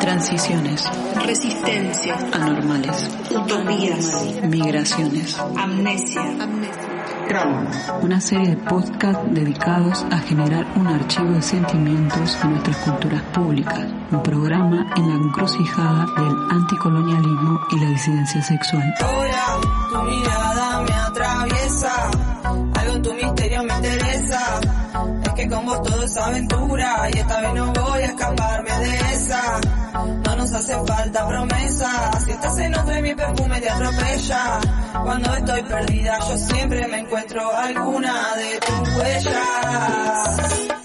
Transiciones. Resistencia. Anormales. Utopías. Migraciones. Amnesia. Una serie de podcasts dedicados a generar un archivo de sentimientos de nuestras culturas públicas. Un programa en la encrucijada del anticolonialismo y la disidencia sexual. Ahora Es que con vos todo es aventura y esta vez no voy a escaparme de esa. No nos hace falta promesas, si estás en otro y mi perfume te atropella. Cuando estoy perdida yo siempre me encuentro alguna de tus huellas.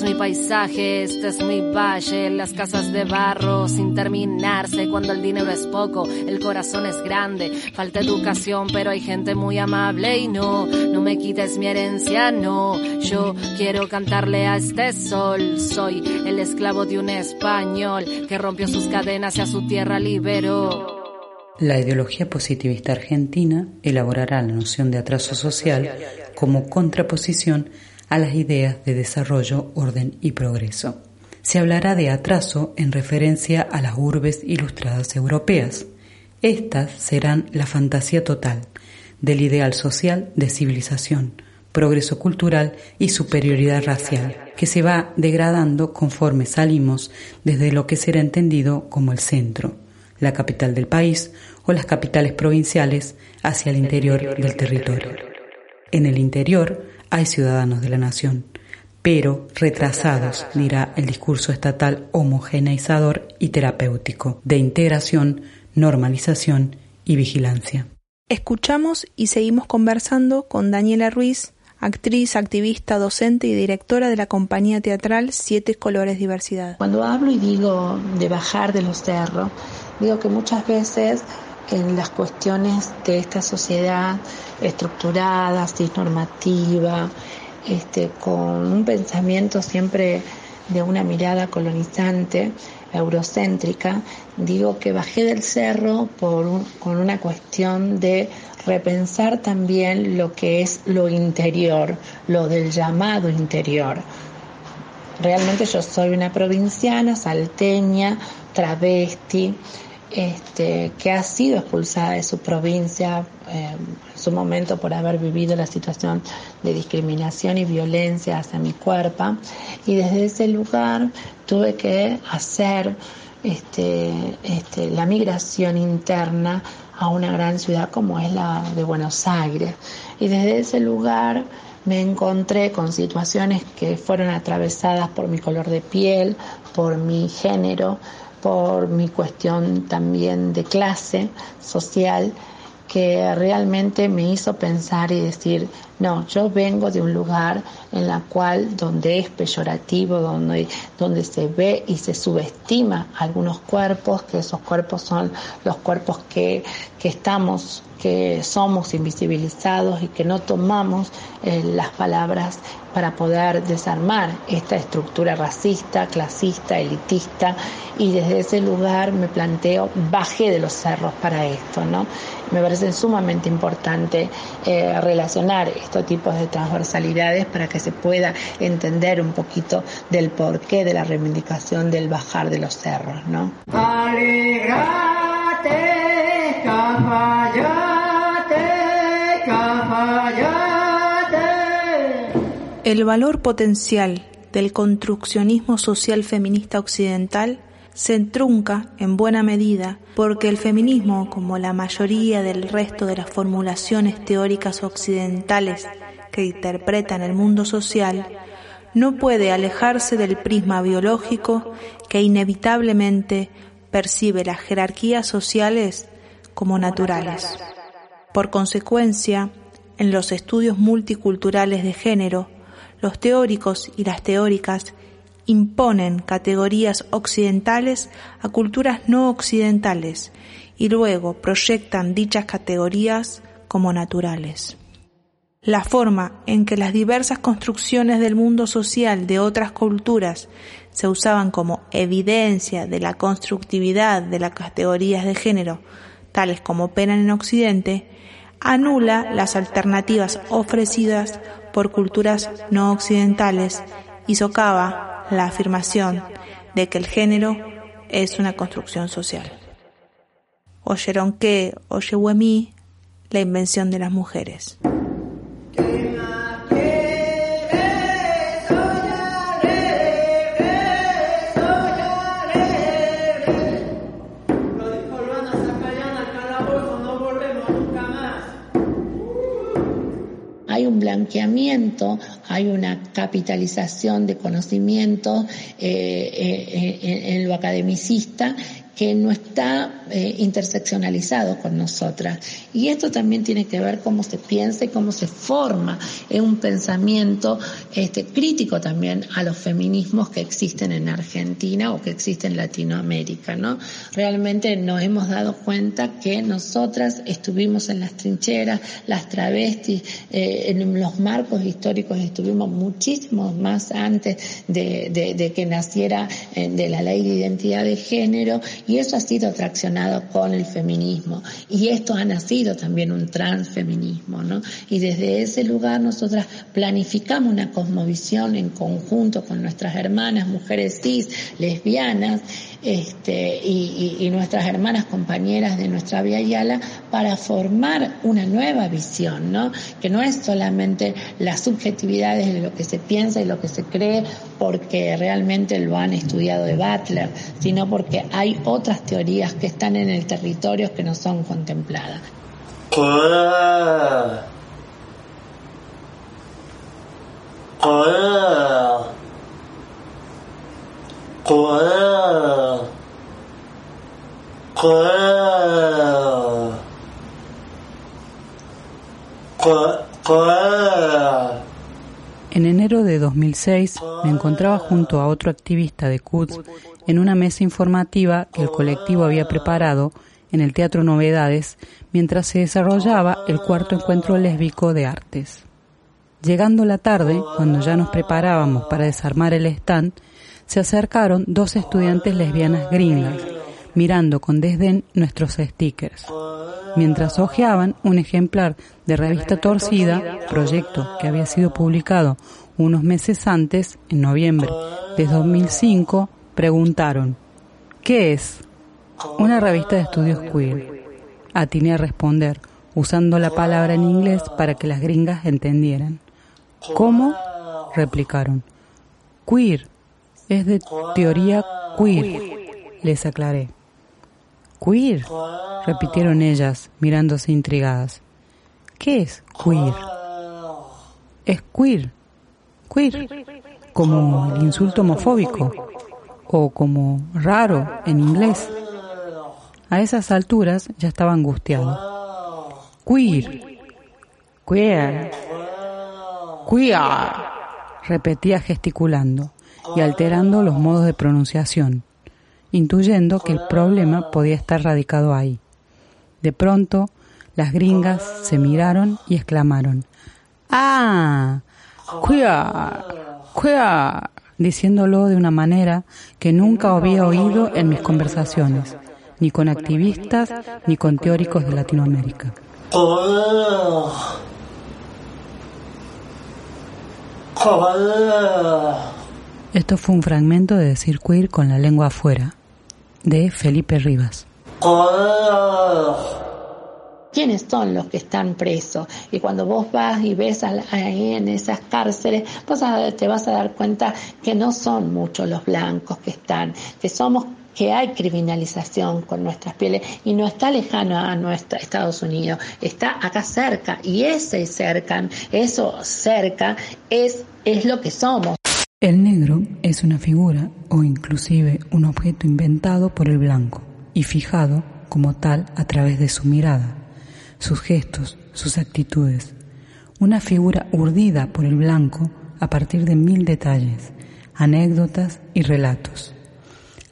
Es mi paisaje, este es mi valle, las casas de barro sin terminarse. Cuando el dinero es poco, el corazón es grande. Falta educación, pero hay gente muy amable y no, no me quites mi herencia, no. Yo quiero cantarle a este sol. Soy el esclavo de un español que rompió sus cadenas y a su tierra liberó. La ideología positivista argentina elaborará la noción de atraso social como contraposición a las ideas de desarrollo, orden y progreso. Se hablará de atraso en referencia a las urbes ilustradas europeas. Estas serán la fantasía total del ideal social de civilización, progreso cultural y superioridad racial, que se va degradando conforme salimos desde lo que será entendido como el centro, la capital del país o las capitales provinciales hacia el interior del territorio. En el interior hay ciudadanos de la nación, pero retrasados, dirá el discurso estatal homogeneizador y terapéutico, de integración, normalización y vigilancia. Escuchamos y seguimos conversando con Daniela Ruiz, actriz, activista, docente y directora de la compañía teatral Siete Colores Diversidad. Cuando hablo y digo de bajar de los cerros, digo que muchas veces en las cuestiones de esta sociedad estructurada, cisnormativa, este, con un pensamiento siempre de una mirada colonizante, eurocéntrica, digo que bajé del cerro con una cuestión de repensar también lo que es lo interior, lo del llamado interior. Realmente yo soy una provinciana, salteña, travesti, este, que ha sido expulsada de su provincia eh, en su momento por haber vivido la situación de discriminación y violencia hacia mi cuerpo. Y desde ese lugar tuve que hacer este, este, la migración interna a una gran ciudad como es la de Buenos Aires. Y desde ese lugar me encontré con situaciones que fueron atravesadas por mi color de piel, por mi género, por mi cuestión también de clase social, que realmente me hizo pensar y decir, no, yo vengo de un lugar en la cual donde es peyorativo, donde, donde se ve y se subestima algunos cuerpos, que esos cuerpos son los cuerpos que, que estamos, que somos invisibilizados y que no tomamos eh, las palabras para poder desarmar esta estructura racista, clasista, elitista y desde ese lugar me planteo, bajé de los cerros para esto, ¿no? Me parece sumamente importante eh, relacionar estos tipos de transversalidades para que se pueda entender un poquito del porqué de la reivindicación del bajar de los cerros, ¿no? Alegrate, cafayate, cafayate. El valor potencial del construccionismo social feminista occidental se entrunca en buena medida porque el feminismo, como la mayoría del resto de las formulaciones teóricas occidentales que interpretan el mundo social, no puede alejarse del prisma biológico que inevitablemente percibe las jerarquías sociales como naturales. Por consecuencia, en los estudios multiculturales de género, los teóricos y las teóricas imponen categorías occidentales a culturas no occidentales y luego proyectan dichas categorías como naturales. La forma en que las diversas construcciones del mundo social de otras culturas se usaban como evidencia de la constructividad de las categorías de género, tales como operan en Occidente, anula las alternativas ofrecidas por culturas no occidentales y socava la afirmación de que el género es una construcción social. Oyeron que, oye la invención de las mujeres. hay un blanqueamiento, hay una capitalización de conocimiento eh, eh, en, lo academicista que no está eh, interseccionalizado con nosotras. Y esto también tiene que ver cómo se piensa y cómo se forma en un pensamiento este, crítico también a los feminismos que existen en Argentina o que existen en Latinoamérica, ¿no? Realmente nos hemos dado cuenta que nosotras estuvimos en las trincheras, las travestis, eh, en los marcos históricos estuvimos muchísimo más antes de, que naciera eh, de la ley de identidad de género y eso ha sido traccionado con el feminismo. Y esto ha nacido también un transfeminismo, ¿no? Y desde ese lugar nosotras planificamos una cosmovisión en conjunto con nuestras hermanas, mujeres cis, lesbianas, este, y, nuestras hermanas compañeras de nuestra Vía Yala para formar una nueva visión, ¿no? Que no es solamente las subjetividades de lo que se piensa y lo que se cree porque realmente lo han estudiado de Butler, sino porque hay otras teorías que están en el territorio que no son contempladas. En enero de 2006 me encontraba junto a otro activista de CUTS en una mesa informativa que el colectivo había preparado en el Teatro Novedades mientras se desarrollaba el cuarto encuentro lésbico de artes. Llegando la tarde, cuando ya nos preparábamos para desarmar el stand, se acercaron dos estudiantes lesbianas gringas, mirando con desdén nuestros stickers, mientras hojeaban un ejemplar de Revista Torcida, proyecto que había sido publicado unos meses antes, en noviembre de 2005, preguntaron, ¿qué es? Una revista de estudios queer. Atiné a responder, usando la palabra en inglés para que las gringas entendieran. ¿Cómo? replicaron. Queer. Es de teoría queer. Les aclaré. Queer, repitieron ellas, mirándose intrigadas. ¿Qué es queer? Es queer. Queer. Como el insulto homofóbico. O como raro en inglés. A esas alturas ya estaba angustiado. Queer. Queer. Queer. Repetía gesticulando y alterando los modos de pronunciación, intuyendo que el problema podía estar radicado ahí. De pronto, las gringas se miraron y exclamaron, ¡Ah! ¡Queer! ¡Queer! diciéndolo de una manera que nunca había oído en mis conversaciones, ni con activistas ni con teóricos de Latinoamérica. Esto fue un fragmento de Decir con la lengua afuera, de Felipe Rivas. ¿Quiénes son los que están presos? Y cuando vos vas y ves ahí en esas cárceles, vos te vas a dar cuenta que no son muchos los blancos que están, que somos que hay criminalización con nuestras pieles y no está lejano a nuestra Estados Unidos, está acá cerca y ese cerca, eso cerca es, es lo que somos. El negro es una figura o inclusive un objeto inventado por el blanco y fijado como tal a través de su mirada, sus gestos, sus actitudes. Una figura urdida por el blanco a partir de mil detalles, anécdotas y relatos.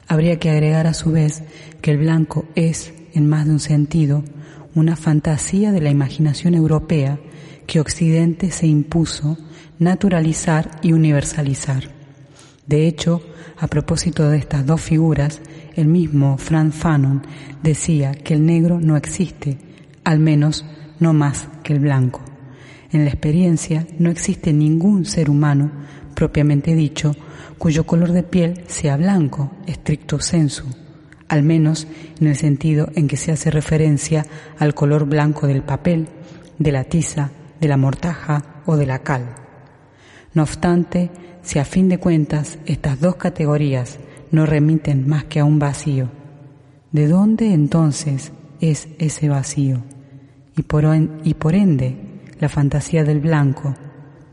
Habría que agregar a su vez que el blanco es, en más de un sentido, una fantasía de la imaginación europea que Occidente se impuso naturalizar y universalizar. De hecho, a propósito de estas dos figuras, el mismo Franz Fanon decía que el negro no existe, al menos no más que el blanco. En la experiencia no existe ningún ser humano, propiamente dicho, cuyo color de piel sea blanco, estricto sensu, al menos en el sentido en que se hace referencia al color blanco del papel, de la tiza, de la mortaja o de la cal. No obstante, si a fin de cuentas estas dos categorías no remiten más que a un vacío, ¿de dónde entonces es ese vacío? Y por, y por ende, la fantasía del blanco,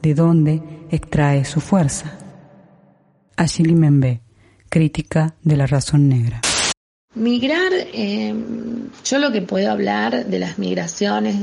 ¿de dónde extrae su fuerza? Membe, crítica de la razón negra. Migrar, eh, yo lo que puedo hablar de las migraciones,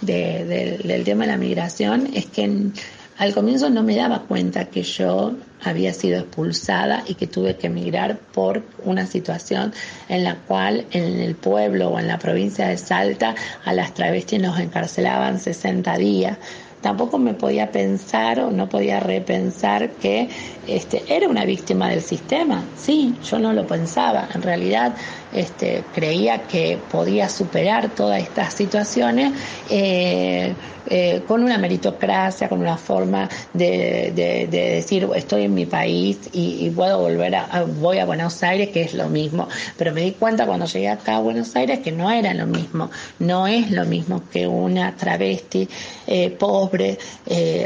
del tema de la migración, es que al comienzo no me daba cuenta que yo había sido expulsada y que tuve que emigrar por una situación en la cual en el pueblo o en la provincia de Salta a las travestis nos encarcelaban 60 días tampoco me podía pensar o no podía repensar que este, era una víctima del sistema. Sí, yo no lo pensaba. En realidad este, creía que podía superar todas estas situaciones eh, eh, con una meritocracia, con una forma de, decir estoy en mi país y, puedo volver a, voy a Buenos Aires, que es lo mismo. Pero me di cuenta cuando llegué acá a Buenos Aires que no era lo mismo, no es lo mismo que una travesti eh, pobre,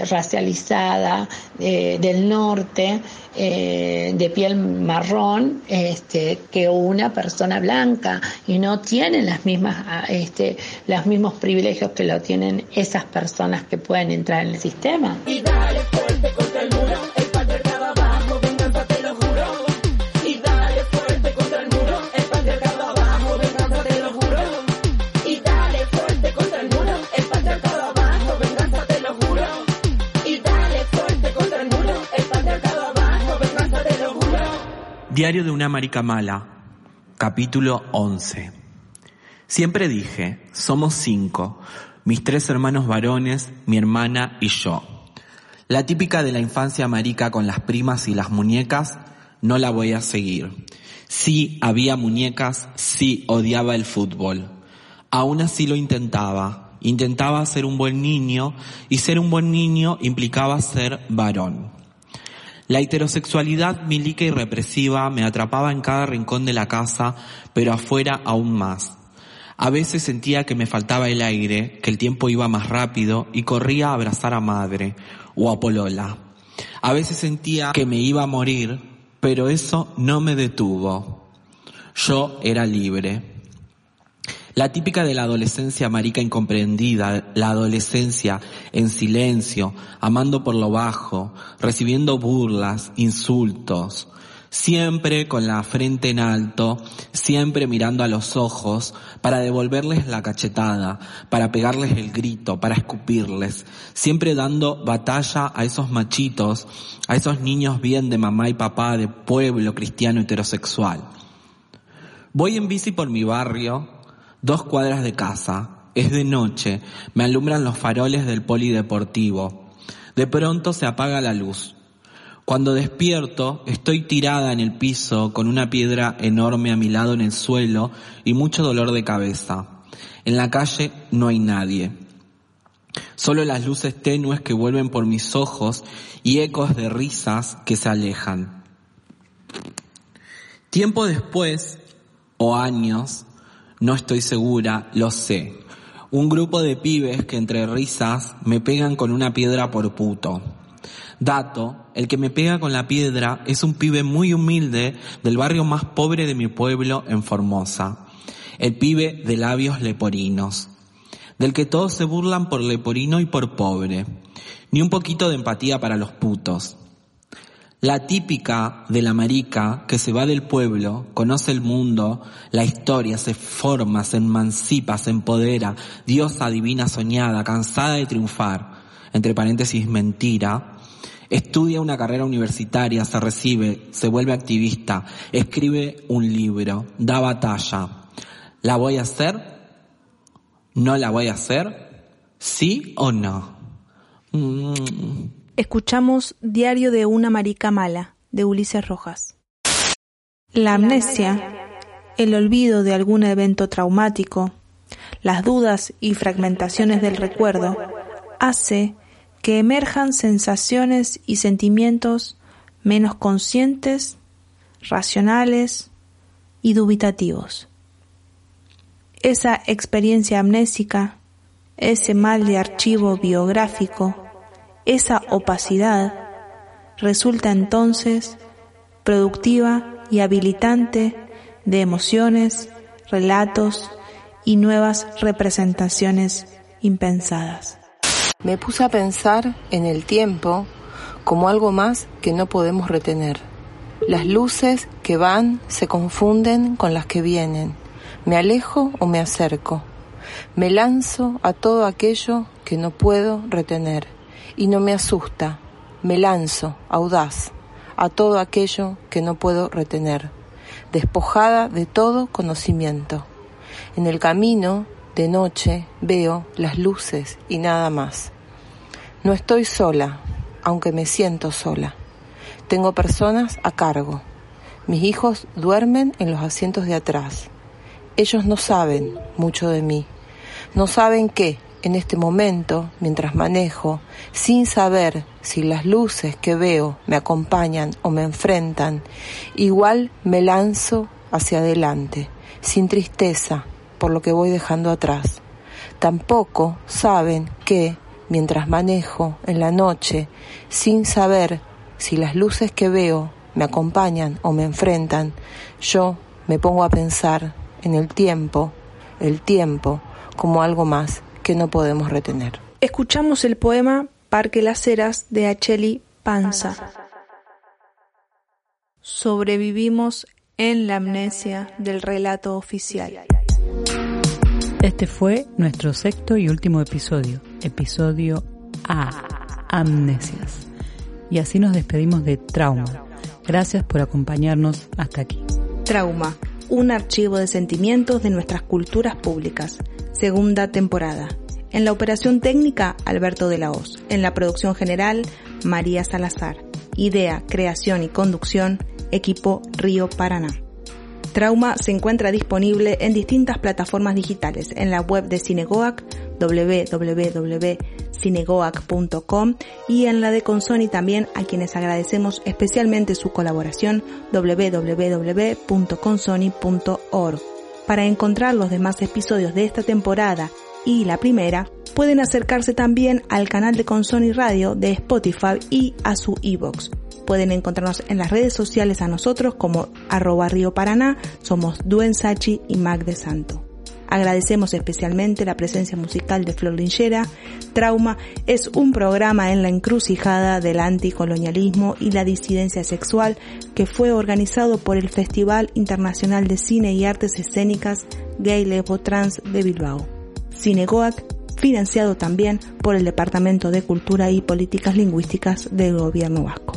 racializada del norte. De piel marrón este, que una persona blanca y no tienen las mismas, ah, este, los mismos privilegios que lo tienen esas personas que pueden entrar en el sistema. Diario de una marica mala, Capítulo 11. Siempre dije, somos cinco, mis tres hermanos varones, mi hermana y yo. La típica de la infancia marica con las primas y las muñecas, no la voy a seguir. Sí había muñecas, sí odiaba el fútbol. Aún así lo intentaba. Intentaba ser un buen niño y ser un buen niño implicaba ser varón. La heterosexualidad milica y represiva me atrapaba en cada rincón de la casa, pero afuera aún más. A veces sentía que me faltaba el aire, que el tiempo iba más rápido y corría a abrazar a madre o a Polola. A veces sentía que me iba a morir, pero eso no me detuvo. Yo era libre. La típica de la adolescencia marica incomprendida, la adolescencia en silencio, amando por lo bajo, recibiendo burlas, insultos, siempre con la frente en alto, siempre mirando a los ojos para devolverles la cachetada, para pegarles el grito, para escupirles, siempre dando batalla a esos machitos, a esos niños bien de mamá y papá de pueblo cristiano heterosexual. Voy en bici por mi barrio, Dos cuadras de casa. Es de noche. Me alumbran los faroles del polideportivo. De pronto se apaga la luz. Cuando despierto, estoy tirada en el piso con una piedra enorme a mi lado en el suelo y mucho dolor de cabeza. En la calle no hay nadie. Solo las luces tenues que vuelven por mis ojos y ecos de risas que se alejan. Tiempo después, o años, no estoy segura, lo sé. Un grupo de pibes que entre risas me pegan con una piedra por puto. Dato, el que me pega con la piedra es un pibe muy humilde del barrio más pobre de mi pueblo en Formosa. El pibe de labios leporinos. Del que todos se burlan por leporino y por pobre. Ni un poquito de empatía para los putos. La típica de la marica que se va del pueblo, conoce el mundo, la historia, se forma, se emancipa, se empodera, diosa divina soñada, cansada de triunfar, entre paréntesis mentira, estudia una carrera universitaria, se recibe, se vuelve activista, escribe un libro, da batalla. ¿La voy a hacer? ¿No la voy a hacer? ¿Sí o no? Mm. Escuchamos Diario de una marica mala, de Ulises Rojas. La amnesia, el olvido de algún evento traumático, las dudas y fragmentaciones del recuerdo hace que emerjan sensaciones y sentimientos menos conscientes, racionales y dubitativos. Esa experiencia amnésica, ese mal de archivo biográfico, esa opacidad, resulta entonces productiva y habilitante de emociones, relatos y nuevas representaciones impensadas. Me puse a pensar en el tiempo como algo más que no podemos retener. Las luces que van se confunden con las que vienen. Me alejo o me acerco. Me lanzo a todo aquello que no puedo retener y no me asusta. Me lanzo, audaz, a todo aquello que no puedo retener, despojada de todo conocimiento. En el camino, de noche, veo las luces y nada más. No estoy sola, aunque me siento sola. Tengo personas a cargo. Mis hijos duermen en los asientos de atrás. Ellos no saben mucho de mí. No saben que, en este momento, mientras manejo, sin saber si las luces que veo me acompañan o me enfrentan, igual me lanzo hacia adelante, sin tristeza por lo que voy dejando atrás. Tampoco saben que, mientras manejo en la noche, sin saber si las luces que veo me acompañan o me enfrentan, yo me pongo a pensar en el tiempo, el tiempo como algo más que no podemos retener. Escuchamos el poema Parque Las Heras de Acheli Panza. Sobrevivimos en la amnesia del relato oficial. Este fue nuestro sexto y último episodio, episodio A, Amnesias. Y así nos despedimos de Trauma. Gracias por acompañarnos hasta aquí. Trauma, un archivo de sentimientos de nuestras culturas públicas. Segunda temporada. En la operación técnica, Alberto de la Hoz. En la producción general, María Salazar. Idea, creación y conducción, equipo Río Paraná. Trauma se encuentra disponible en distintas plataformas digitales, en la web de Cinegoac, www.cinegoac.com y en la de Consoni también, a quienes agradecemos especialmente su colaboración, www.consoni.org. Para encontrar los demás episodios de esta temporada y la primera, pueden acercarse también al canal de Consoni Radio de Spotify y a su iBox. Pueden encontrarnos en las redes sociales a nosotros como arroba Río Paraná, somos Duen Sachi y Mac de Santo. Agradecemos especialmente la presencia musical de Flor Linchera. Trauma es un programa en la encrucijada del anticolonialismo y la disidencia sexual que fue organizado por el Festival Internacional de Cine y Artes Escénicas Gay Levo Trans de Bilbao. Cinegoac, financiado también por el Departamento de Cultura y Políticas Lingüísticas del Gobierno Vasco.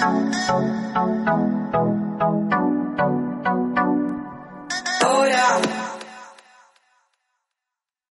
Thank you.